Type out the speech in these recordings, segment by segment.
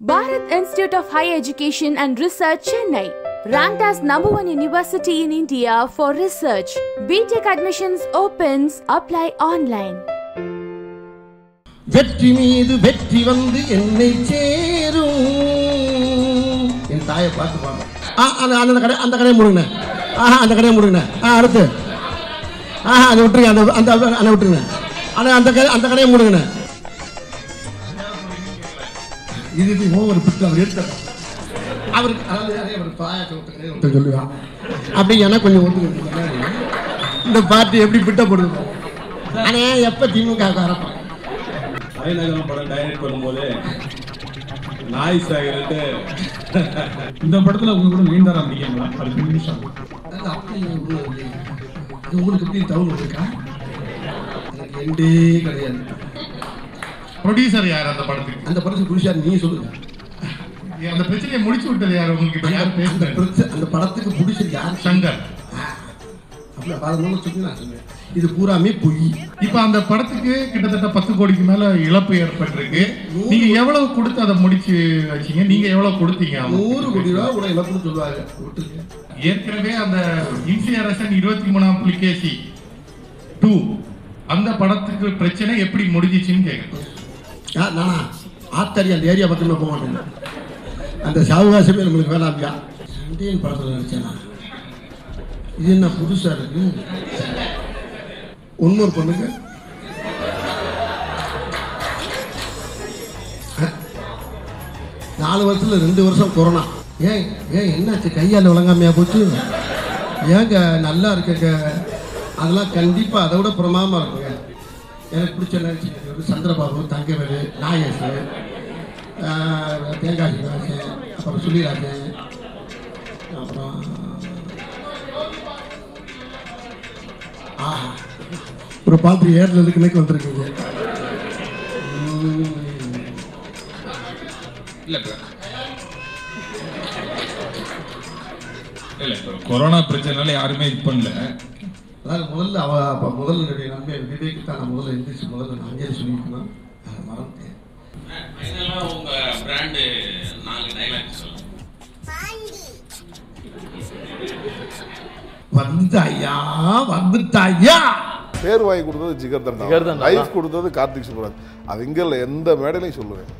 Bharat Institute of Higher Education and Research, Chennai. Ranked as number one university in India for research. BTech admissions opens. Apply online. வெற்றி மீது வெற்றி வந்து என்னை சேரும் என் தாயை பார்த்து பாருங்க ஆ அந்த அந்த கடை அந்த கடையை முடுங்கண்ணே ஆஹா அந்த கடையை முடுங்கண்ணே ஆ அடுத்து ஆஹா அதை விட்டுருங்க அந்த அந்த அந்த விட்டுருங்க ஆனால் அந்த கடை அந்த கடையை முடுங்கண்ணே இது ஓவர் பிட்டு அவர் எடுத்த அவருக்கு அதாவது அதே அவர் ஒருத்தன் சொல்லுவான் அப்படி எனக்கு கொஞ்சம் ஒத்துக்கிட்டு இந்த பார்ட்டி எப்படி பிட்டப்படுது ஆனால் எப்போ திமுக அரப்பான் தலைநகரம் படம் டைரக்ட் பண்ணும்போது நாய் சாகர்ட்டு இந்த படத்துல உங்க கூட நீண்டாரா ஒண்ணும் இல்லையே. அது உங்களுக்கு எப்படி தவறு இருக்கா எனக்கு எண்டே கிடையாது. ப்ரொடியூசர் யார் அந்த படத்துக்கு? அந்த படத்தை புடிச்சா நீங்க சொல்லுங்க. அந்த பிரச்சனையை முடிச்சு விட்டது யார்? உங்களுக்கு இப்ப யார் படத்தை- அந்த படத்துக்கு பிடிச்சது யார்? சங்கர். அப்படி பதினொன்று சொல்லி நான் சொன்னேன் இது பூராமே பொய். இப்ப அந்த படத்துக்கு கிட்டத்தட்ட பத்து கோடிக்கு மேல இழப்பு ஏற்பட்டிருக்கு. நீங்க எவ்வளவு கொடுத்து அதை முடிச்சு வச்சீங்க? நீங்க எவ்வளவு கொடுத்தீங்க? நூறு கோடி ரூபா கூட இழப்புன்னு சொல்லுவாங்க. ஏற்கனவே அந்த இன்சியரசன் இருபத்தி மூணாம் புலிகேசி டூ அந்த படத்துக்கு பிரச்சனை எப்படி முடிஞ்சிச்சுன்னு கேட்குறேன் நானா? ஆத்தாரி அந்த ஏரியா பக்கமே போக மாட்டேன். அந்த சாவகாசமே நம்மளுக்கு வேணாம்பியா சண்டையின் படத்தில் நினைச்சேனா இது என்ன புதுசா இருக்கு? ஒன்னொரு பொண்ணுங்க நாலு வருஷத்துல ரெண்டு வருஷம் கொரோனா. ஏன் ஏன் என்னாச்சு? கையால் விளங்காமையா போச்சு? ஏங்க நல்லா இருக்குங்க. அதெல்லாம் கண்டிப்பாக அதை விட பிரமாதமாக இருக்குங்க. எனக்கு பிடிச்ச நினச்சி வந்து சந்திரபாபு தங்கவேலு நாகேஷ் தேங்காய் சீனிவாசன் அப்புறம் சுழிராஜன் அப்புறம் ஆஹா. அப்புறம் பார்த்து ஏறில் கணக்கு வந்திருக்குங்க. கொரோனா பிரச்சனைனால யாருமே இது பண்ணல. அதாவது முதல்ல அவ அப்போ முதல்ல என்னுடைய நன்மை விவேக்கு தான் நான் முதல்ல எந்திரிச்சு முதல்ல நான் அங்கேயே சொல்லியிருக்கணும் அதை மறந்துட்டேன். ஃபைனலாக உங்க பிராண்டு நாலு டைலாக் சொல்லுங்க. வந்துட்டாயா வந்துட்டாயா? பேர் வாங்கி கொடுத்தது ஜிகர் தண்டா லைஃப் கொடுத்தது கார்த்திக் சுப்ராஜ் அது இங்க இல்ல எந்த மேடையிலையும் சொல்லுவேன்.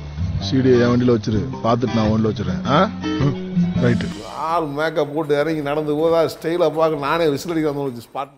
சீடி என் வண்டியில் வச்சிரு. பார்த்துட்டு நான் வண்டியில் வச்சிடுறேன் ஆ? ரைட்டு. ஆள் மேக்கப் போட்டு இறங்கி நடந்து போதா ஸ்டைலாக பார்க்க நானே விசில் அடிக்காம ஸ்பாட்